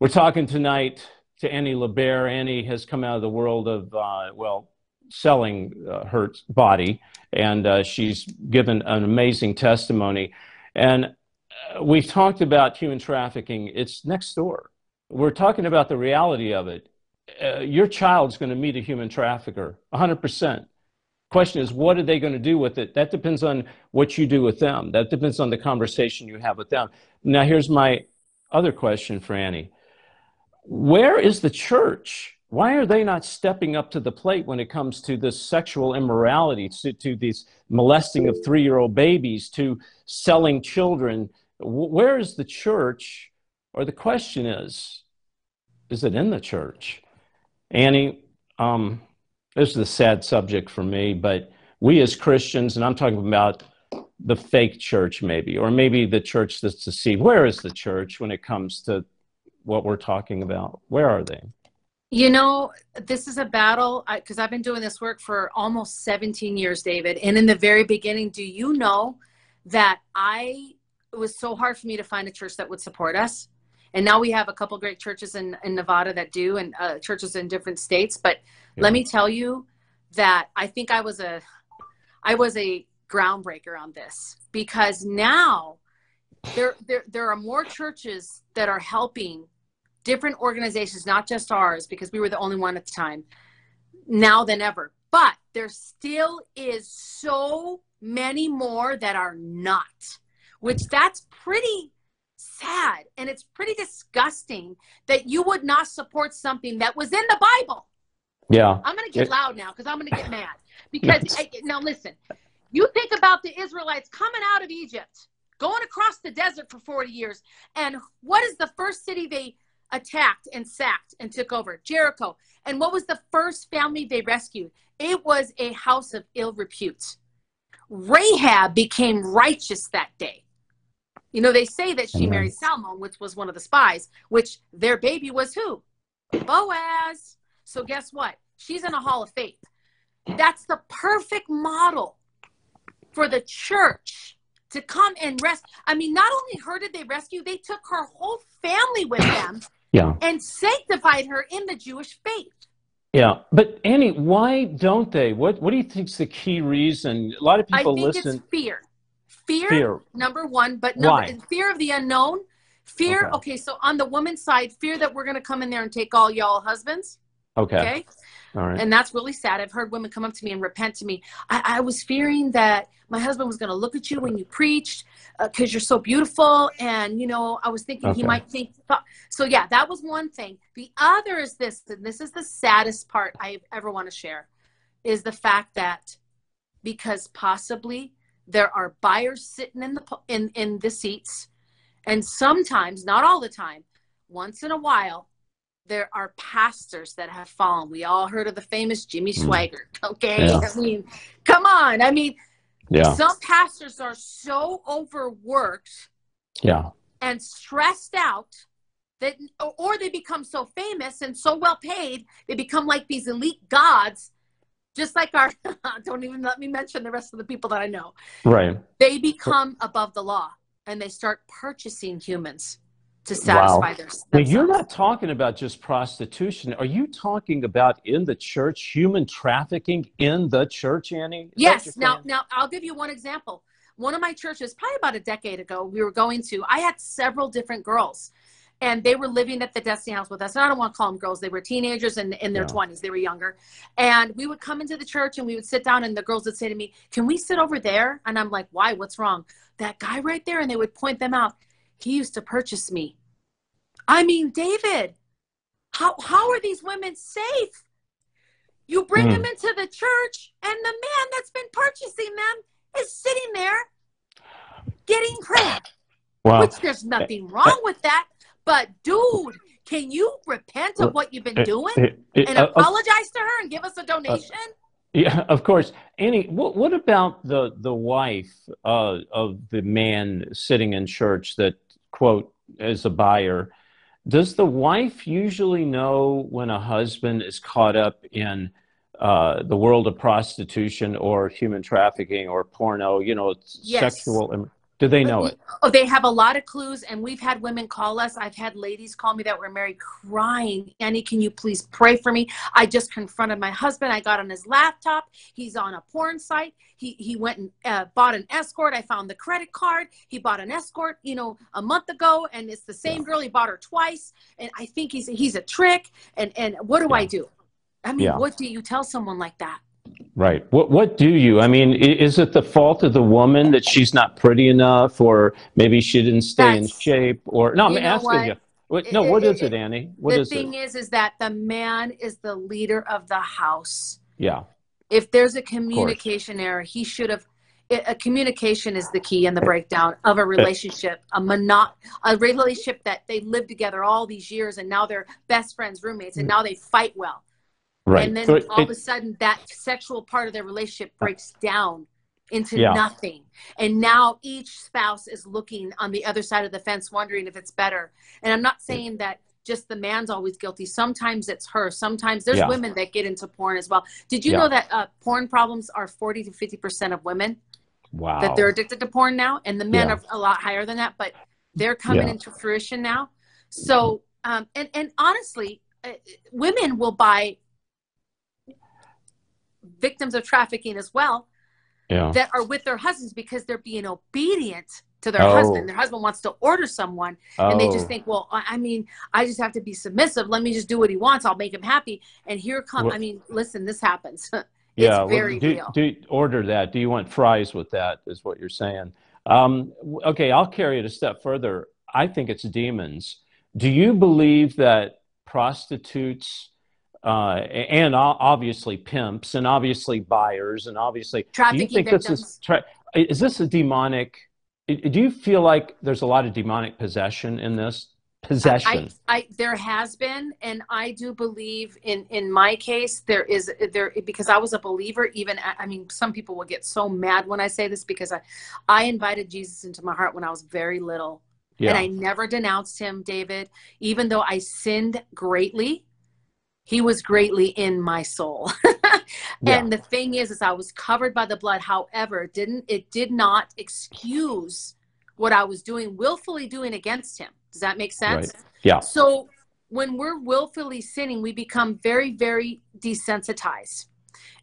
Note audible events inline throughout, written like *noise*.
We're talking tonight to Annie Lobert. Annie has come out of the world of, uh, well, selling uh, her body, and uh, she's given an amazing testimony. And uh, we've talked about human trafficking, it's next door. We're talking about the reality of it. Uh, your child's going to meet a human trafficker, 100%. Question is, what are they going to do with it? That depends on what you do with them. That depends on the conversation you have with them. Now, here's my other question for Annie where is the church? Why are they not stepping up to the plate when it comes to this sexual immorality, to, to these molesting of three year old babies, to selling children? Where is the church? Or the question is, is it in the church? Annie, um, this is a sad subject for me, but we as Christians, and I'm talking about the fake church maybe, or maybe the church that's deceived. Where is the church when it comes to what we're talking about? Where are they? You know, this is a battle because I've been doing this work for almost 17 years, David. And in the very beginning, do you know that I it was so hard for me to find a church that would support us? And now we have a couple great churches in, in Nevada that do, and uh, churches in different states. But yeah. let me tell you that I think I was a, I was a groundbreaker on this because now there, there, there are more churches that are helping different organizations, not just ours, because we were the only one at the time, now than ever. But there still is so many more that are not, which that's pretty sad and it's pretty disgusting that you would not support something that was in the Bible. Yeah. I'm going to get it, loud now because I'm going to get *laughs* mad. Because I, now listen, you think about the Israelites coming out of Egypt going across the desert for 40 years. And what is the first city they attacked and sacked and took over? Jericho. And what was the first family they rescued? It was a house of ill repute. Rahab became righteous that day. You know, they say that she married Salmon, which was one of the spies, which their baby was who? Boaz. So guess what? She's in a hall of faith. That's the perfect model for the church to come and rest. I mean, not only her did they rescue, they took her whole family with them yeah. and sanctified her in the Jewish faith. Yeah, but Annie, why don't they? What What do you think is the key reason? A lot of people I think listen. It's fear. fear, fear, number one, but number, why? fear of the unknown. Fear. Okay. okay, so on the woman's side, fear that we're going to come in there and take all y'all husbands. Okay. Okay. All right. And that's really sad. I've heard women come up to me and repent to me. I, I was fearing that my husband was going to look at you when you preached because uh, you're so beautiful. And, you know, I was thinking okay. he might think. So, yeah, that was one thing. The other is this, and this is the saddest part I ever want to share, is the fact that because possibly there are buyers sitting in the in, in the seats and sometimes not all the time once in a while there are pastors that have fallen. We all heard of the famous Jimmy hmm. Swaggart. *laughs* Okay. Yeah. I mean, come on. I mean, yeah. some pastors are so overworked yeah. and stressed out that, or they become so famous and so well paid, they become like these elite gods, just like our, *laughs* don't even let me mention the rest of the people that I know. Right. They become above the law and they start purchasing humans to satisfy wow. their. Now, you're not talking about just prostitution. Are you talking about in the church human trafficking in the church, Annie? Is yes. Now, now I'll give you one example. One of my churches, probably about a decade ago, we were going to. I had several different girls, and they were living at the Destiny House with us. And I don't want to call them girls; they were teenagers and in their twenties. Yeah. They were younger, and we would come into the church and we would sit down, and the girls would say to me, "Can we sit over there?" And I'm like, "Why? What's wrong?" That guy right there, and they would point them out he used to purchase me. I mean, David, how, how are these women safe? You bring mm. them into the church, and the man that's been purchasing them is sitting there getting prayed. Wow. Which there's nothing wrong with that. But, dude, can you repent of what you've been doing and uh, apologize to her and give us a donation? Yeah, *laughs* of course. Annie, what, what about the the wife uh, of the man sitting in church that quote as a buyer? Does the wife usually know when a husband is caught up in uh, the world of prostitution or human trafficking or porno? You know, yes. sexual. Do they know it? Oh, they have a lot of clues, and we've had women call us. I've had ladies call me that were married crying. Annie, can you please pray for me? I just confronted my husband. I got on his laptop. He's on a porn site. He he went and uh, bought an escort. I found the credit card. He bought an escort, you know, a month ago, and it's the same Yeah. girl. He bought her twice, and I think he's he's a trick. And and what do I do? I mean, Yeah. what do you tell someone like that? Right. What What do you? I mean, is it the fault of the woman that she's not pretty enough, or maybe she didn't stay in shape, or no? I'm asking what? you. What, no, what It- is it- it, Annie? What the is thing it? is, is that the man is the leader of the house. Yeah. if there's a communication error, he should have. it- A communication is the key in the breakdown of a relationship, a mono, a relationship that they lived together all these years, and now they're best friends, roommates, and mm. now they fight well. Right. And then So it- all of a sudden, that sexual part of their relationship breaks down into Yeah. nothing. And now each spouse is looking on the other side of the fence, wondering if it's better. And I'm not saying that just the man's always guilty. Sometimes it's her. Sometimes there's Yeah. women that get into porn as well. Did you Yeah. know that uh, porn problems are 40 to 50% of women? wow. That they're addicted to porn now? And the men are a lot higher than that, but they're coming into fruition now. So, um, and, and honestly, uh, women will buy victims of trafficking as well yeah. that are with their husbands because they're being obedient to their Oh. husband. Their husband wants to order someone, and they just Oh. think, well, I mean, I just have to be submissive. Let me just do what he wants. I'll make him happy. And here come. Well- I mean, listen, this happens. *laughs* yeah. well, very do, real. Do order that. Do you want fries with that? Is what you're saying? Um, okay, I'll carry it a step further. I think it's demons. Do you believe that prostitutes uh, and obviously pimps and obviously buyers and obviously do you Trafficking think this is victims. tra- is this a demonic? Do you feel like there's a lot of demonic possession in this possession? I, I there has been, and I do believe in in my case there is there because I was a believer. Even I mean, some people will get so mad when I say this because I I invited Jesus into my heart when I was very little, yeah. and I never denounced him, David. Even though I sinned greatly, he was greatly in my soul. *laughs* Yeah. And the thing is, is I was covered by the blood. However, it didn't it did not excuse what I was doing, willfully doing against him. Does that make sense? Right. Yeah. So when we're willfully sinning, we become very, very desensitized.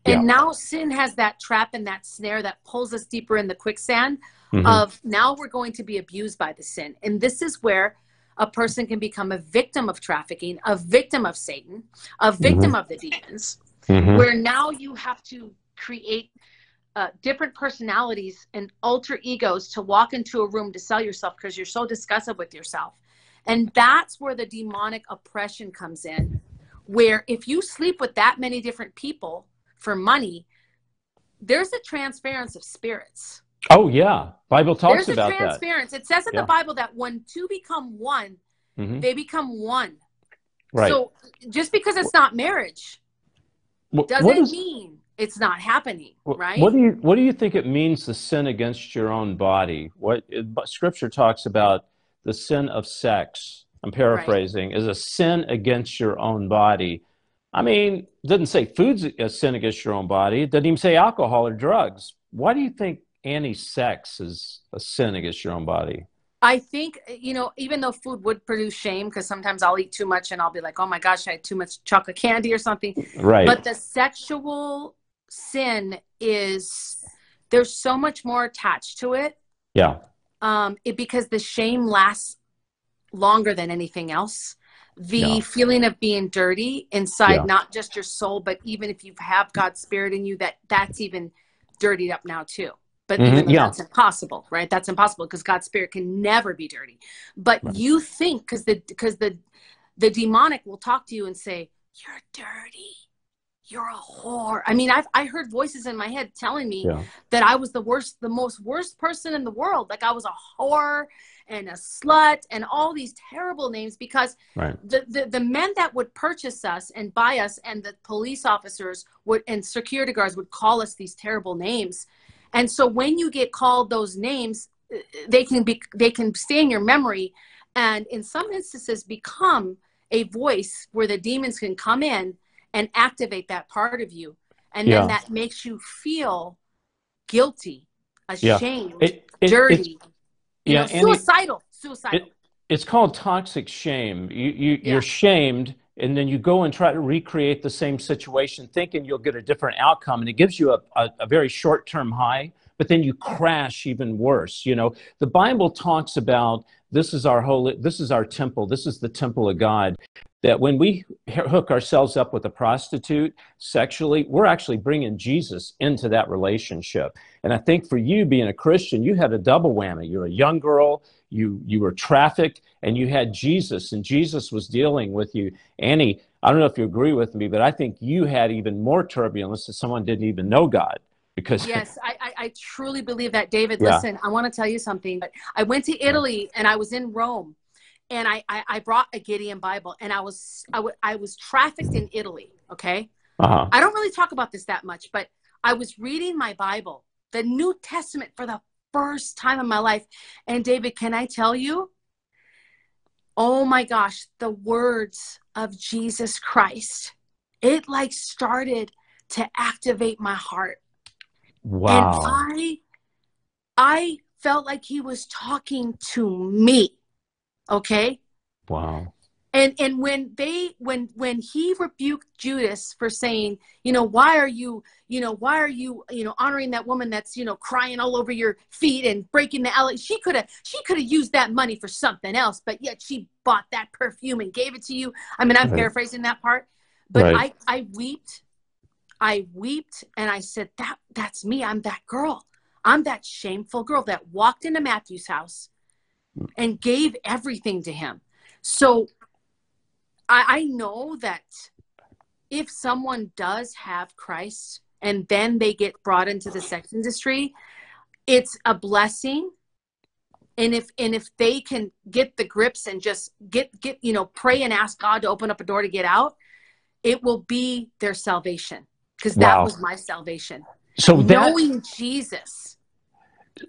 And Yeah. now sin has that trap and that snare that pulls us deeper in the quicksand Mhm. of now we're going to be abused by the sin. And this is where a person can become a victim of trafficking, a victim of Satan, a victim of the demons, Mhm. where now you have to create uh, different personalities and alter egos to walk into a room to sell yourself because you're so disgusted with yourself. And that's where the demonic oppression comes in, where if you sleep with that many different people for money, there's a transference of spirits. Oh yeah, Bible talks there's a about that. transference. It says in Yeah. the Bible that when two become one, Mhm. they become one. Right. So just because it's not marriage Wh- doesn't what is- mean it's not happening, Wh- right? What do you What do you think it means to sin against your own body? What it- Scripture talks about the sin of sex. I'm paraphrasing. Is a sin against your own body. I mean, it doesn't say food's a sin against your own body. It doesn't even say alcohol or drugs. Why do you think anti-sex is a sin against your own body? I think, you know, even though food would produce shame, because sometimes I'll eat too much and I'll be like, oh my gosh, I had too much chocolate candy or something. Right. But the sexual sin is, there's so much more attached to it, yeah. um, it because the shame lasts longer than anything else. The Yeah. feeling of being dirty inside, Yeah. not just your soul, but even if you have God's spirit in you, that that's even dirtied up now too. But Mhm, even yeah. that's impossible, right? That's impossible because God's spirit can never be dirty. But Right. you think because the because the the demonic will talk to you and say, You're dirty. You're a whore. I mean, I've I heard voices in my head telling me Yeah. that I was the worst, the most worst person in the world. Like I was a whore and a slut and all these terrible names because Right. the, the, the men that would purchase us and buy us and the police officers would and security guards would call us these terrible names. And so when you get called those names, they can be they can stay in your memory and in some instances become a voice where the demons can come in and activate that part of you. And then that makes you feel guilty, Yeah. ashamed, It, it, it's, dirty. Yeah, know, suicidal, suicidal. It- it's called toxic shame. You, you Yeah. you're shamed, and then you go and try to recreate the same situation, thinking you'll get a different outcome, and it gives you a, a, a very short-term high, but then you crash even worse. You know, the Bible talks about this is our holy, this is our temple, this is the temple of God. That when we hook ourselves up with a prostitute sexually, we're actually bringing Jesus into that relationship. And I think for you being a Christian, you had a double whammy. You're a young girl, you you were trafficked, and you had Jesus, and Jesus was dealing with you. Annie, I don't know if you agree with me, but I think you had even more turbulence that someone didn't even know God because *laughs* Yes, I, I, I truly believe that, David. Yeah. Listen, I want to tell you something. But I went to Italy and I was in Rome, and I, I, I brought a Gideon Bible, and I was I, w- I was trafficked in Italy. Okay, uh-huh. I don't really talk about this that much, but I was reading my Bible, the New Testament, for the first time in my life. And David, can I tell you? Oh my gosh, the words of Jesus Christ. It like started to activate my heart. wow. And I I felt like he was talking to me. Okay? wow. And and when they when when he rebuked Judas for saying, you know, why are you, you know, why are you, you know, honoring that woman that's, you know, crying all over your feet and breaking the alley? She could have she could have used that money for something else, but yet she bought that perfume and gave it to you. I mean, I'm Right. paraphrasing that part, but Right. I I wept. I wept and I said, that that's me. I'm that girl. I'm that shameful girl that walked into Matthew's house mm. and gave everything to him. So I, I know that if someone does have Christ and then they get brought into the sex industry, it's a blessing. And if and if they can get the grips and just get get you know pray and ask God to open up a door to get out, it will be their salvation because that Wow. was my salvation. So that Knowing Jesus.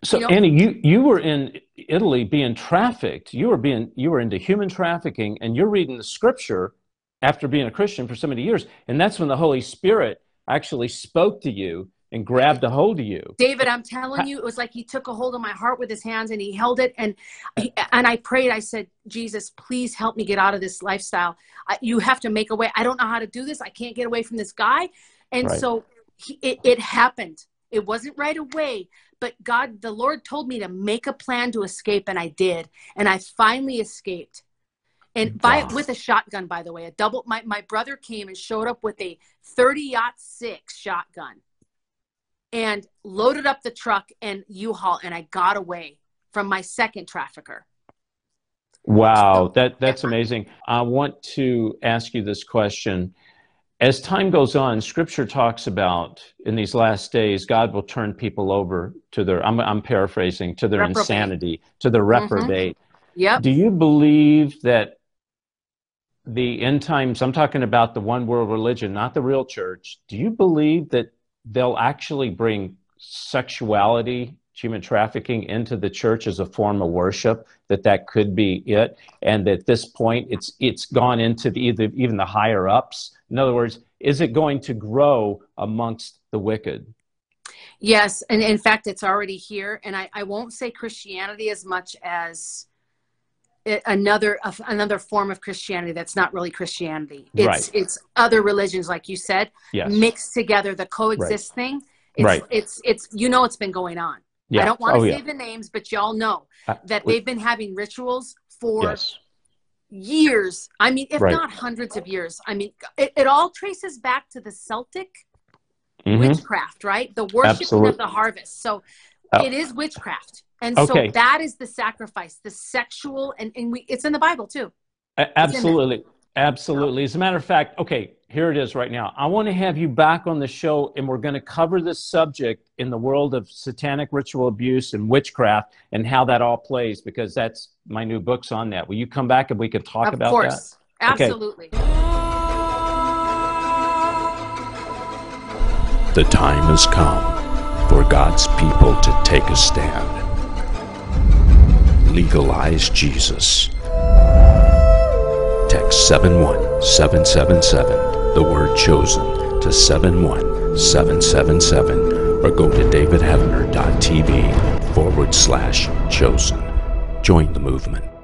So You know- Annie, you you were in Italy being trafficked. You were being you were into human trafficking, and you're reading the scripture after being a Christian for so many years, and that's when the Holy Spirit actually spoke to you and grabbed a hold of you. David, I'm telling you, it was like he took a hold of my heart with his hands and he held it. And and I prayed. I said, Jesus, please help me get out of this lifestyle. I, you have to make a way. I don't know how to do this. I can't get away from this guy. And Right. so he, it, it happened. It wasn't right away, but God, the Lord told me to make a plan to escape, and I did. And I finally escaped. And by Wow. with a shotgun, by the way, a double. My my brother came and showed up with a 30 aught six shotgun and loaded up the truck and U-Haul and I got away from my second trafficker. Wow, that that's amazing. I want to ask you this question. As time goes on, Scripture talks about in these last days, God will turn people over to their. I'm, I'm paraphrasing to their Reprobate. insanity, to the mm-hmm. reprobate. Yep. Do you believe that the end times, I'm talking about the one world religion, not the real church, do you believe that they'll actually bring sexuality, human trafficking into the church as a form of worship, that that could be it? And at this point, it's, it's gone into the, either, even the higher ups? In other words, is it going to grow amongst the wicked? Yes, and in fact, it's already here. And I, I won't say Christianity as much as another another form of Christianity that's not really Christianity. It's Right. it's other religions, like you said, Yes. mixed together. The coexist thing. It's, Right. It's it's you know it's been going on. Yeah. I don't want to Oh, say yeah. the names, but y'all know Uh, that they've been having rituals for Yes. years. I mean, if Right. not hundreds of years. I mean, it, it all traces back to the Celtic Mhm. witchcraft, right? The worshiping of the harvest. So Oh. it is witchcraft. And Okay. so that is the sacrifice, the sexual, and, and we, it's in the Bible too. Absolutely. Absolutely. As a matter of fact, okay, here it is right now. I want to have you back on the show, and we're going to cover this subject in the world of satanic ritual abuse and witchcraft and how that all plays, because that's my new book's on that. Will you come back and we can talk about that? of about course. Okay. Absolutely. The time has come for God's people to take a stand. Legalize Jesus. Text 71777, the word chosen, to 71777, or go to davidheavener.tv forward slash chosen. Join the movement.